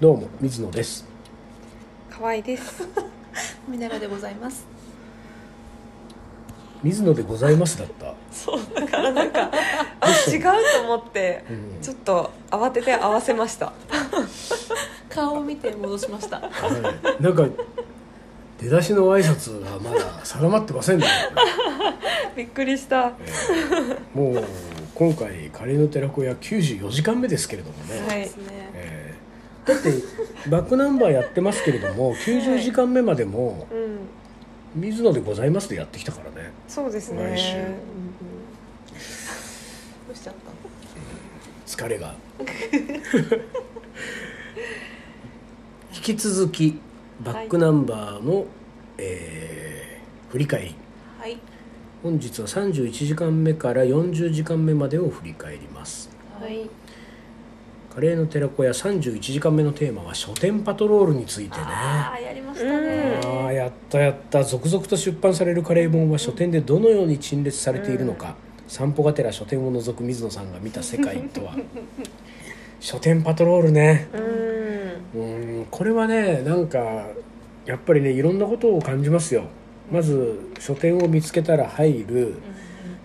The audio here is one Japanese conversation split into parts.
どうも水野です可愛いです。ミネラでございます。水野でございますだった、そうだからなんか あ違うと思ってうんちょっと慌てて合わせました。顔を見て戻しました。はい、なんか出だしの挨拶がまだ定まってませんね、びっくりした。はえーもう今回カレーの寺子屋94時間目ですけれどもね、いですね。えーだってバックナンバーやってますけれども90時間目までもうん、水野でございますでやってきたからね。そうです毎週。ね。どうしちゃった疲れが。引き続きバックナンバーの、えー振り返り。はい。本日は31時間目から40時間目までを振り返ります。はい。カレーの寺子屋31時間目のテーマは書店パトロールについてね。ああ、やりましたね。ああやったやった。続々と出版されるカレー本は書店でどのように陳列されているのか、散歩がてら書店を除く水野さんが見た世界とは。書店パトロールね。うん、うんこれはねなんかやっぱりねいろんなことを感じますよ。まず書店を見つけたら入る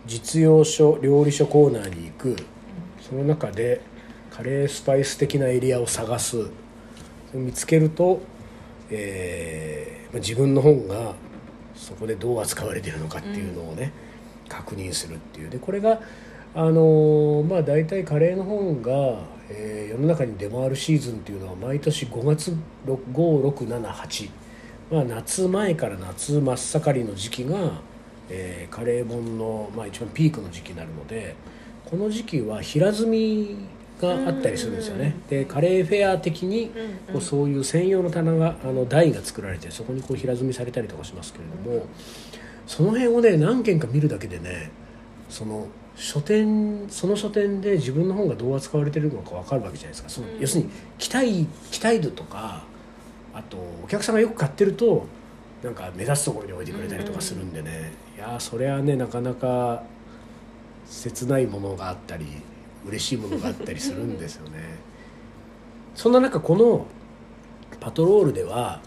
実用書料理書コーナーに行く。その中でカレースパイス的なエリアを探す。見つけると、えー自分の本がそこでどう扱われているのかっていうのをね、確認するっていう。でこれがあのーまあ大体カレーの本が、えー世の中に出回るシーズンっていうのは毎年5月5678まあ夏前から夏真っ盛りの時期が、えーカレー本の、まあ、一番ピークの時期になるのでこの時期は平積みがあったりするんですよね、でカレーフェア的にこうそういう専用の棚があの台が作られてそこにこう平積みされたりとかしますけれどもその辺をね何軒か見るだけでねその書店その書店で自分の本がどう扱われてるのか分かるわけじゃないですか。その、うん。要するに期待期待度とかあとお客さんがよく買ってるとなんか目立つところに置いてくれたりとかするんでね、いやーそれはねなかなか切ないものがあったり嬉しいものがあったりするんですよね。そんな中このパトロールでは、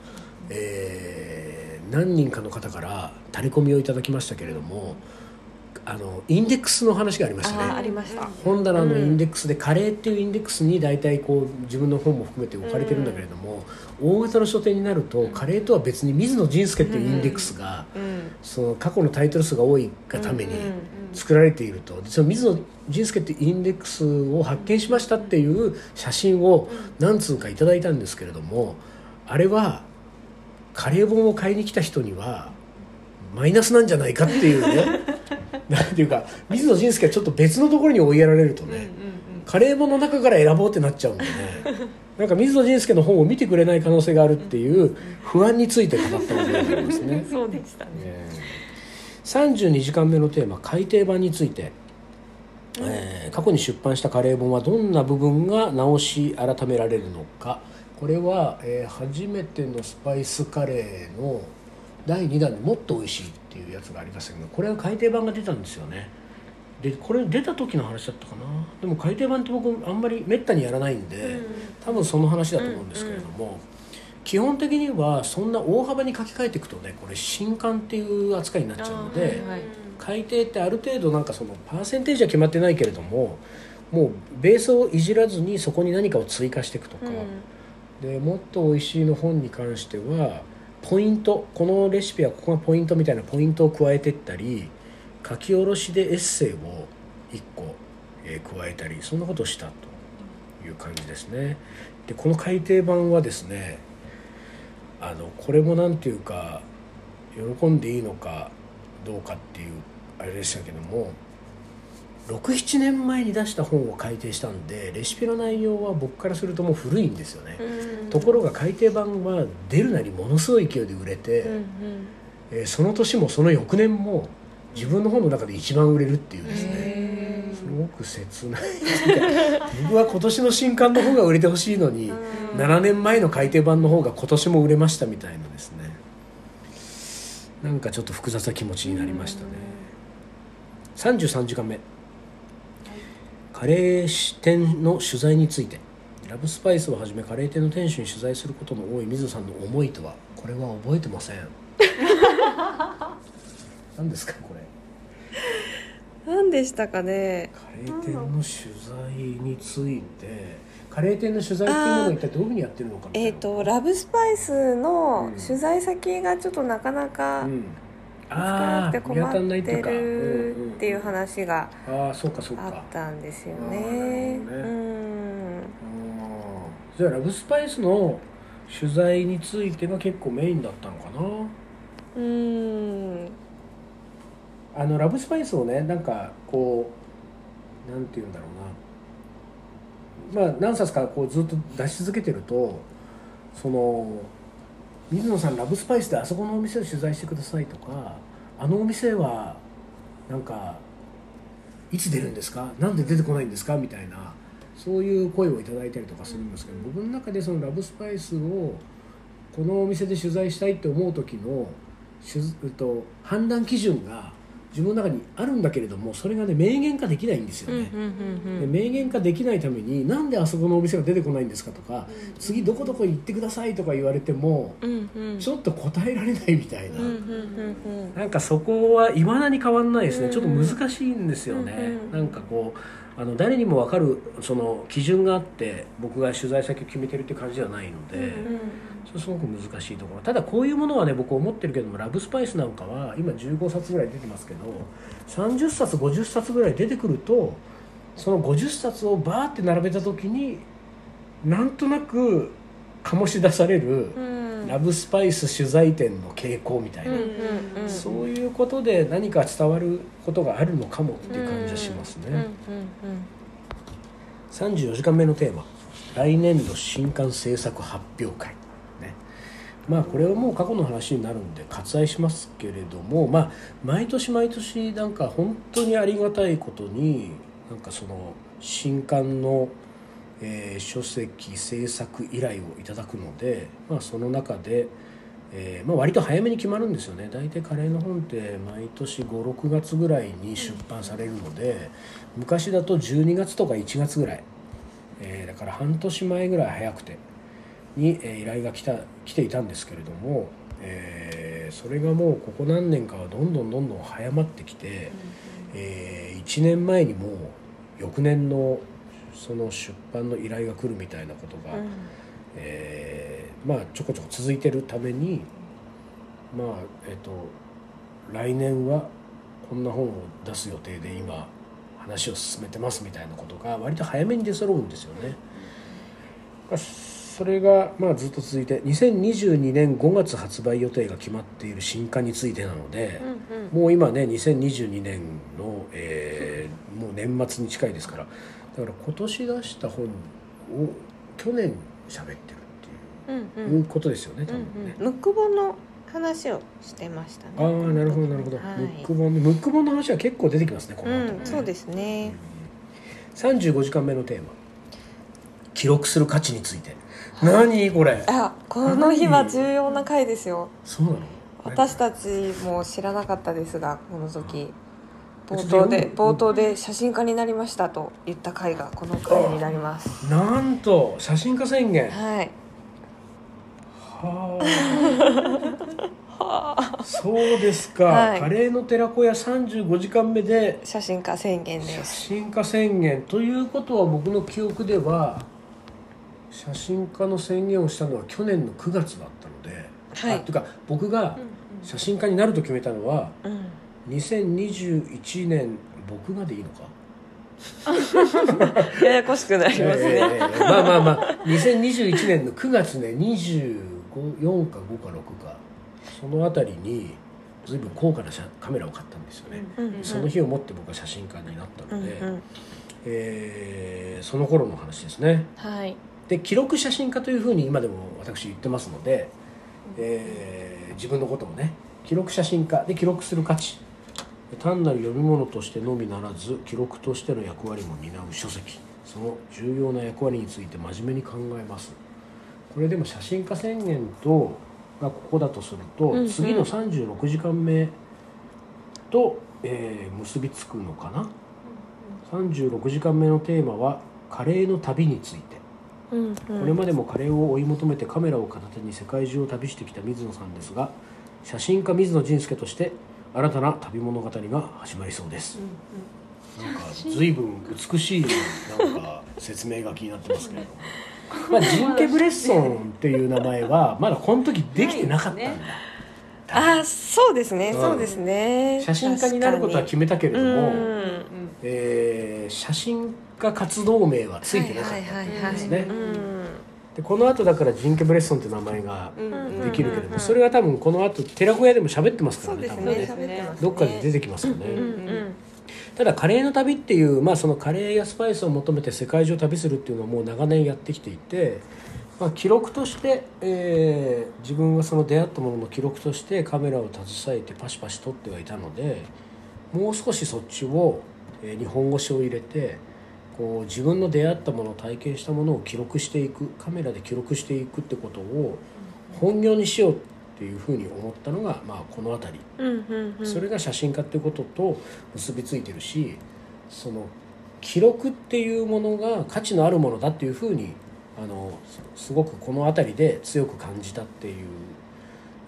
えー何人かの方からタレコミをいただきましたけれどもあのインデックスの話がありましたあーあねりました。本棚のインデックスでカレーっていうインデックスに大体こう自分の本も含めて置かれてるんだけれども、大型の書店になるとカレーとは別に水野仁介っていうインデックスが、うん、その過去のタイトル数が多いがためにうんうん作られていると。でその水野仁介っていうインデックスを発見しましたっていう写真を何通かいただいたんですけれどもあれはカレー本を買いに来た人にはマイナスなんじゃないかっていうね なんていうか水野仁介はちょっと別のところに追いやられるとね、うんうんうん。カレー本の中から選ぼうってなっちゃうんでね。なんか水野仁介の本を見てくれない可能性があるっていう不安について語ったのでありますね。そうでしたね。えー32時間目のテーマ改訂版について、えー過去に出版したカレー本はどんな部分が直し改められるのか。これは、えー初めてのスパイスカレーの第2弾でもっと美味しいっていうやつがありましたけどこれは改訂版が出たんですよね。でこれ出た時の話だったかな。でも改訂版って僕あんまりめったにやらないんで、多分その話だと思うんですけれども、基本的にはそんな大幅に書き換えていくとねこれ新刊っていう扱いになっちゃうので、あーはい改訂ってある程度なんかそのパーセンテージは決まってないけれどももうベースをいじらずにそこに何かを追加していくとか、でもっと美味しいの本に関してはポイントこのレシピはここがポイントみたいなポイントを加えてったり書き下ろしでエッセイを1個、えー加えたりそんなことをしたという感じですね。でこの改訂版はですねあのこれもなんていうか喜んでいいのかどうかっていうあれでしたけども67年前に出した本を改訂したんでレシピの内容は僕からするともう古いんですよね、ところが改訂版は出るなりものすごい勢いで売れて、うんうんえーその年もその翌年も自分の本の中で一番売れるっていうですねすごく切ない僕は今年の新刊の方が売れてほしいのに、7年前の改訂版の方が今年も売れましたみたいなですねなんかちょっと複雑な気持ちになりましたね、33時間目カレー支店の取材について。ラブスパイスをはじめカレー店の店主に取材することの多い水野さんの思いとは。これは覚えてません。何ですかこれ？何でしたかね？カレー店の取材について。カレー店の取材っていうのは一体どういうふうにやってるのかえっ、とラブスパイスのうん取材先がちょっとなかなかうん、見つからなくて困ってるっていううん話がうんああそうかそうあかったんですよね。ね。うん。じゃあラブスパイスの取材についてが結構メインだったのかな？うん。あのラブスパイスをねなんかこうなんて言うんだろうな。まあ何冊かこうずっと出し続けてるとその水野さんラブスパイスであそこのお店を取材してくださいとかあのお店はなんかいつ出るんですか？何で出てこないんですか？みたいなそういう声をいただいたりとかするんですけど僕の中でそのラブスパイスをこのお店で取材したいって思う時のと判断基準が自分の中にあるんだけれどもそれがね明言化できないんですよね。で明言化できないためになんであそこのお店が出てこないんですかとか次どこどこ行ってくださいとか言われてもうんうん。ちょっと答えられないみたいな、うんうんうんなんかそこはいまだに変わんないですね、ちょっと難しいんですよね、うん。なんかこうあの誰にも分かるその基準があって僕が取材先を決めてるっていう感じじゃないので、うんそれすごく難しいところ。ただこういうものはね僕思ってるけどもラブスパイスなんかは今15冊ぐらい出てますけど30冊50冊ぐらい出てくるとその50冊をバーって並べた時になんとなく醸し出されるうんラブスパイス取材店の傾向みたいな、そういうことで何か伝わることがあるのかもっていう感じがしますね、うんうん34時間目のテーマ。来年度新刊制作発表会。ね。まあこれはもう過去の話になるんで割愛しますけれどもまあ毎年毎年なんか本当にありがたいことになんかその新刊の、えー書籍制作依頼をいただくので、まあ、その中で、えーまあ、割と早めに決まるんですよね。大体カレーの本って毎年56月ぐらいに出版されるので昔だと12月とか1月ぐらい、えーだから半年前ぐらい早くてに、えー依頼が来た来ていたんですけれども、えーそれがもうここ何年かはどんどんどんどん早まってきて、え1年前にもう翌年のその出版の依頼が来るみたいなことが、えーまあちょこちょこ続いてるためにまあえっ、と来年はこんな本を出す予定で今話を進めてますみたいなことが割と早めに出揃うんですよね。まあそれがまあずっと続いて2022年5月発売予定が決まっている新刊についてなので、うんうんもう今ね2022年の、えーもう年末に近いですからだから今年出した本を去年喋ってるうんってうんいうことですよね多うん分ね。うんムック本の話をしてましたね。ああなるほどなるほど、はい。ムック本ムック本の話は結構出てきますねこの後。ね、うんそうですね。35時間目のテーマ。記録する価値について。何これ。あこの日は重要な回ですよ。そうなの？私たちも知らなかったですがこの時冒頭で冒頭で写真家になりましたと言った回がこの回になります。なんと写真家宣言。はい。はあ。そうですか、はい。カレーの寺子屋35時間目で写真家宣言で写す真家宣言。ということは僕の記憶では写真家の宣言をしたのは去年の9月だったので、はい。あというか僕が写真家になると決めたのはうん2021年僕がでいいのか？ややこしくなりますね、えーまあまあまあ2021年の9月ね254か5か6かそのあたりに随分高価な写カメラを買ったんですよね、うんうんその日をもって僕は写真家になったうんので、うん。えーその頃の話ですね。はい。で記録写真家というふうに今でも私言ってますので、えー自分のことをね記録写真家で記録する価値単なる読み物としてのみならず記録としての役割も担う書籍。その重要な役割について真面目に考えます。これでも写真家宣言とがここだとすると、うんうん。次の36時間目と、えー結びつくのかな？36時間目のテーマはカレーの旅について。うんうん。これまでもカレーを追い求めてカメラを片手に世界中を旅してきた水野さんですが写真家水野仁介として新たな旅物語が始まりそうです、なんか随分美しいなんか説明書きになってますけれども、まあ、ジンケ・ブレッソンっていう名前はまだこの時できてなかったんだ、あそうですね、うん。そうですね。写真家になることは決めたけれども、うん。えー写真家活動名はついてなかったはいはいはいはい。ですねうんでこの後だからジンケ・ブレッソンって名前がうんできるけれどそれは多分この後寺子屋でも喋ってますからね多分ね。どっかで出てきますよね、ただカレーの旅っていう、まあ、そのカレーやスパイスを求めて世界中を旅するっていうのはもう長年やってきていて、まあ、記録として、えー自分がその出会ったものの記録としてカメラを携えてパシパシ撮ってはいたのでもう少しそっちを、えー日本語詞を入れてこう自分の出会ったもの体験したものを記録していくカメラで記録していくってことを本業にしようっていうふうに思ったのが、まあ、この辺り。それが写真家っていうことと結びついてるしその記録っていうものが価値のあるものだっていうふうにあのすすごくこの辺りで強く感じたっていう、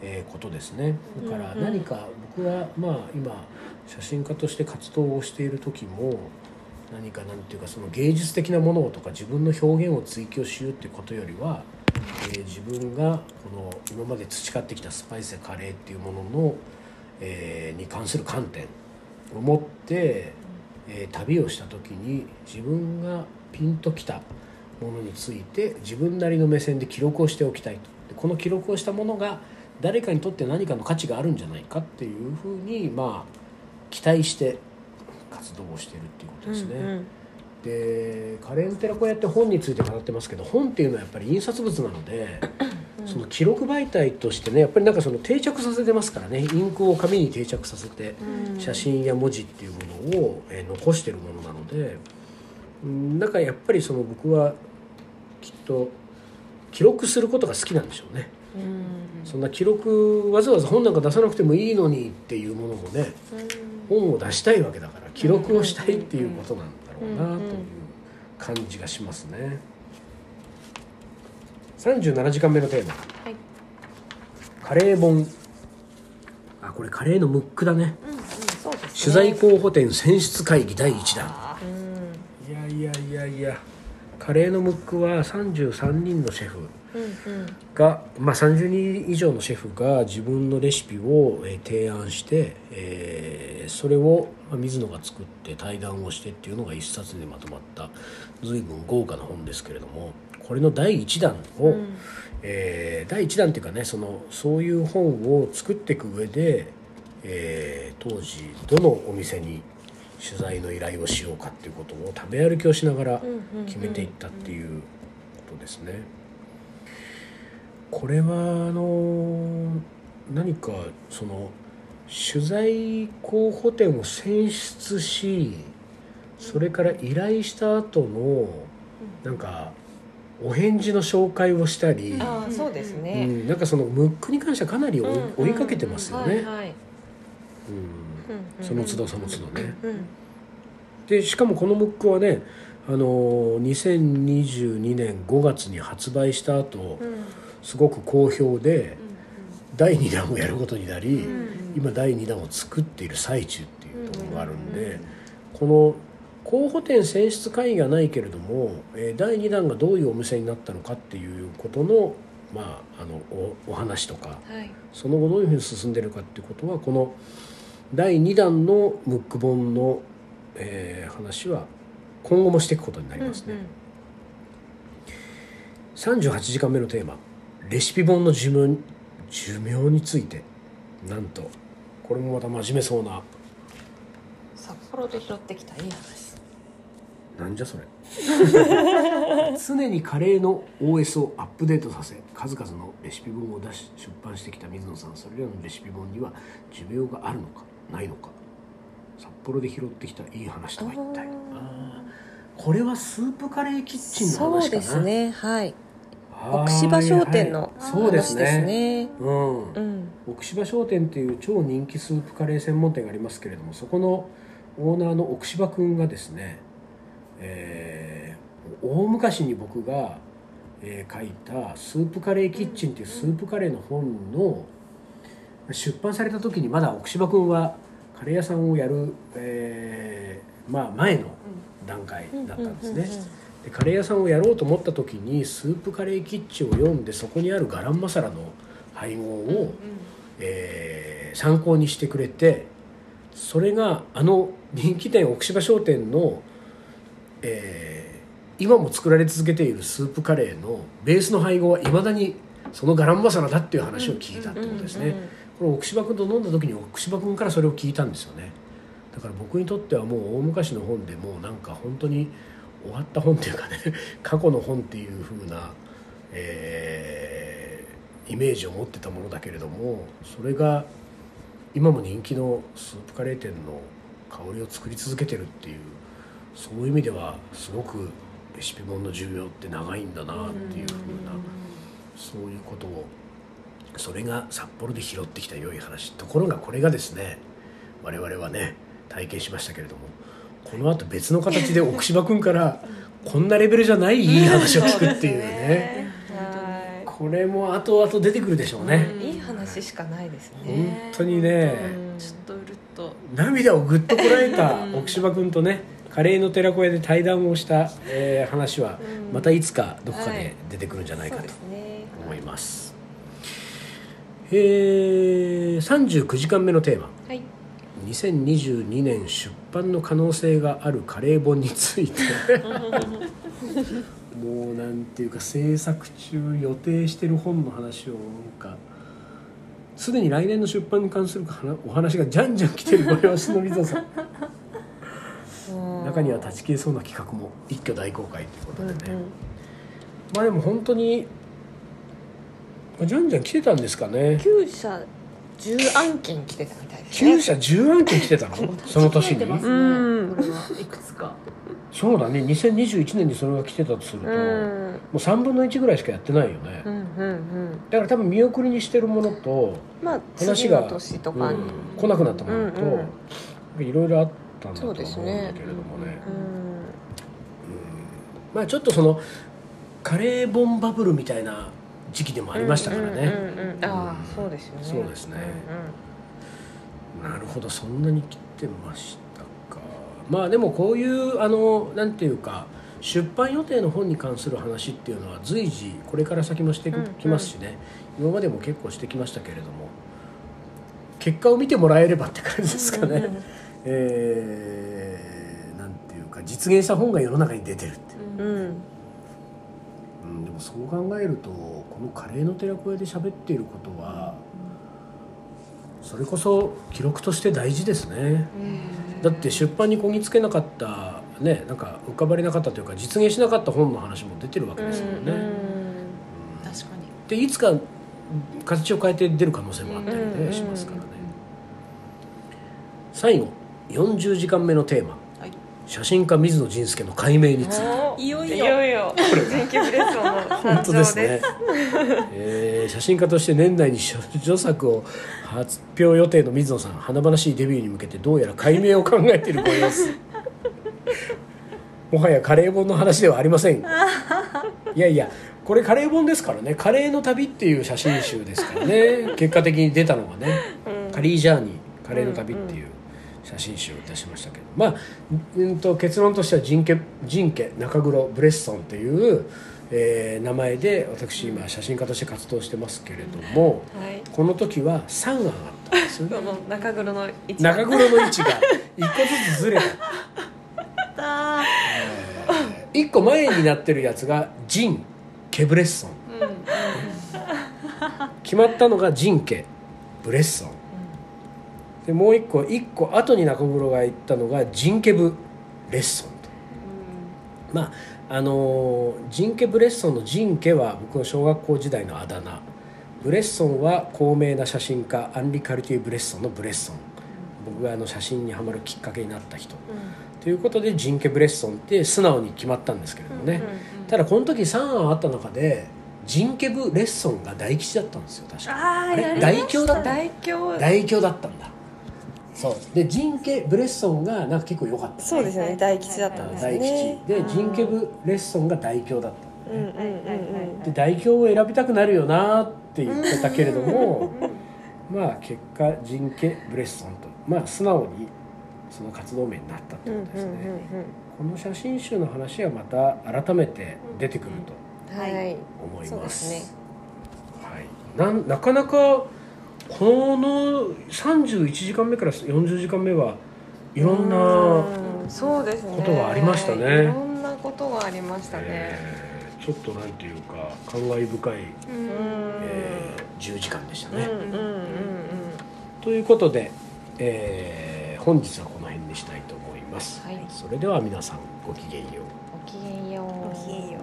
えーことですね。だから何か僕はまあ今写真家として活動をしている時も何かなんていうかその芸術的なものとか自分の表現を追求しようっていうことよりは、えー自分がこの今まで培ってきたスパイスやカレーっていうものの、えーに関する観点を持って、えー旅をした時に自分がピンときたものについて自分なりの目線で記録をしておきたいと。でこの記録をしたものが誰かにとって何かの価値があるんじゃないかっていうふうにまあ期待して活動をしているっていうことですね。うんうん。でカレーの寺子屋って本について語ってますけど本っていうのはやっぱり印刷物なので、その記録媒体としてねやっぱりなんかその定着させてますからね。インクを紙に定着させてうん。写真や文字っていうものを、えー残してるものなので。うんだからやっぱりその僕はきっと記録することが好きなんでしょうね。うん。そんな記録わざわざ本なんか出さなくてもいいのにっていうものもね本を出したいわけだから記録をしたいっていうことなんだろうなという感じがしますね。37時間目のテーマ。はい。カレー本。あこれカレーのムックだね。そうですね。取材候補店選出会議第1弾。うん。いやいやいやいや。カレーのムックは33人のシェフ。うんうんが、まあ、30人以上のシェフが自分のレシピを、えー提案して、えーそれを、まあ、水野が作って対談をしてっていうのが一冊でまとまった随分豪華な本ですけれどもこれの第1弾を、うんえー第1弾っていうかねそのそういう本を作っていく上で、えー当時どのお店に取材の依頼をしようかっていうことを食べ歩きをしながら決めていったっていうことですね。これはあの何かその取材候補店を選出しそれから依頼した後のなんかお返事の紹介をしたり、ああそうですうねん、なんかそのムックに関してはかなり追い,、追いかけてますよね、その都度その都度ね。うんでしかもこのムックはねあの2022年5月に発売した後うんすごく好評で第2弾をやることになり、ん。今第2弾を作っている最中っていうところがあるんで、うんこの候補店選出会議がないけれども、えー第2弾がどういうお店になったのかっていうことの,、まあ、あのおお話とかはい。その後どういうふうに進んでるかっていうことはこの第2弾のムック本の、えー話は今後もしていくことになりますね。38時間目のテーマレシピ本の寿命寿命についてなんとこれもまた真面目そうな。札幌で拾ってきたいい話。なんじゃそれ。常にカレーの OS をアップデートさせ数々のレシピ本を出し出版してきた水野さん。それらのレシピ本には寿命があるのかないのか。札幌で拾ってきたいい話とは一体。これはスープカレーキッチンのそう話かな。ですね。はいはい奥芝商店のはいそうです話ですね。ねうん。うん。奥芝商店っていう超人気スープカレー専門店がありますけれどもそこのオーナーの奥芝くんがですね、えー大昔に僕がえー書いた「スープカレーキッチン」っていうスープカレーの本の出版された時にまだ奥芝君はカレー屋さんをやる、えーまあ、前の段階だったんですね。でカレー屋さんをやろうと思った時にスープカレーキッチンを読んでそこにあるガランマサラの配合を、えー参考にしてくれてそれがあの人気店奥芝商店の、えー今も作られ続けているスープカレーのベースの配合はいまだにそのガランマサラだっていう話を聞いたってことですね。これ奥芝君と飲んだ時に奥芝君からそれを聞いたんですよね。だから僕にとってはもう大昔の本でもうなんか本当に終わった本っていうかね 過去の本っていう風な、えーイメージを持ってたものだけれどもそれが今も人気のスープカレー店の香りを作り続けてるっていうそういう意味ではすごくレシピ本の寿命って長いんだなっていう風なそういうことをそれが札幌で拾ってきた良い話。ところがこれがですね我々はね体験しましたけれどもこのあと別の形で奥芝君からこんなレベルじゃないいい話を聞くっていうね。はこれも後々出てくるでしょうね。いいい話しかないですね。本当にねちょっとうるっと。涙をぐっとこらえた奥芝君とねカレーの寺子屋で対談をした、えー話はうん。またいつかどこかではい。出てくるんじゃないかとそうですね。思います、えー、39時間目のテーマ。はい2022年出版の可能性があるカレー本について。もうなんていうか制作中予定してる本の話をなんかすでに来年の出版に関する話お話がじゃんじゃん来てるご様子の水野さん。中には断ち切れそうな企画も一挙大公開ということうんでね、うんまあでも本当にじゃんじゃん来てたんですかね。9社10案件来てたみたいですね。9社10案件来てたの？その年に？出ますねうん。これはいくつかそうだね2021年にそれが来てたとすると、うもんう3分の1ぐらいしかやってないよね、うんうんうん。だから多分見送りにしてるものとまあ話が次の年とか。にうん来なくなったものと、うんうんいろいろあったんだと思うんだけれどもね。ですね。まあちょっとそのカレー本バブルみたいな時期でもありましたからね、うんうんうんうん。ああそうですよね。そうですね。なるほどそんなに来てましたか。まあでもこういうあのなんていうか出版予定の本に関する話っていうのは随時これから先もしてきますしね、今までも結構してきましたけれども。結果を見てもらえればって感じですかね、うんうん。うんえーなんていうか実現した本が世の中に出てるっていう。うんうん、でもそう考えるとこのカレーの寺子屋で喋っていることはそれこそ記録として大事ですね。だって出版にこぎつけなかったねなんか浮かばれなかったというか実現しなかった本の話も出てるわけですもんね、うん確かに。でいつか形を変えて出る可能性もあったりしますからね。最後40時間目のテーマ。はい写真家水野仁介の解明について。おいよいよ。いよいよ。全球ブレストのです当ですね、えー写真家として年内に書著作を発表予定の水野さん華々しいデビューに向けてどうやら解明を考えているご様子。もはやカレー本の話ではありません。いやいやこれカレー本ですからね。カレーの旅っていう写真集ですからね。結果的に出たのがね。うん。カリージャーニーカレーの旅っていう写真集を出しましたけど、まあ、うん、と結論としてはジンケジンケ中黒ブレッソンという、えー名前で私今写真家として活動してますけれどもはい。この時は3案あったんですよね。中黒の位置が中黒の位置が1個ずつずれた。た1個前になってるやつがジンケブレッソン。決まったのがジンケブレッソンでもう一個一個後に中黒が言ったのがジンケブレッソンと。まああのージンケブレッソンのジンケは僕の小学校時代のあだ名。ブレッソンは高名な写真家アンリ・カルティエ・ブレッソンのブレッソン。僕があの写真にはまるきっかけになった人。ということでジンケブレッソンって素直に決まったんですけれどもね、ただこの時3案あった中でジンケブレッソンが大吉だったんですよ確か。あれあーやりました大凶だった大凶だったんだそう。でジンケブレッソンがなんか結構良かったそうですよね。大吉だったんです大吉。ねでジンケブレッソンが大凶だった。うんうんうんうん。で代表を選びたくなるよなって言ってたけれどもまあ結果ジンケ・ブレッソンと。まあ素直にその活動名になったってうんうんことですね、うんこの写真集の話はまた改めて出てくるとうん。はい。思いそうでます,、すね。はい、なんなかなかこの31時間目から40時間目はいろんな、うんそうですね。ことがありましたね。いろんなことがありましたね。えーちょっとなんていうか感慨深い、うん。えー10時間でしたね、うんうんうんうん。ということで、えー本日はこの辺にしたいと思います、はい。それでは皆さんごきげんよう。ごきげんよう。ごきげんよう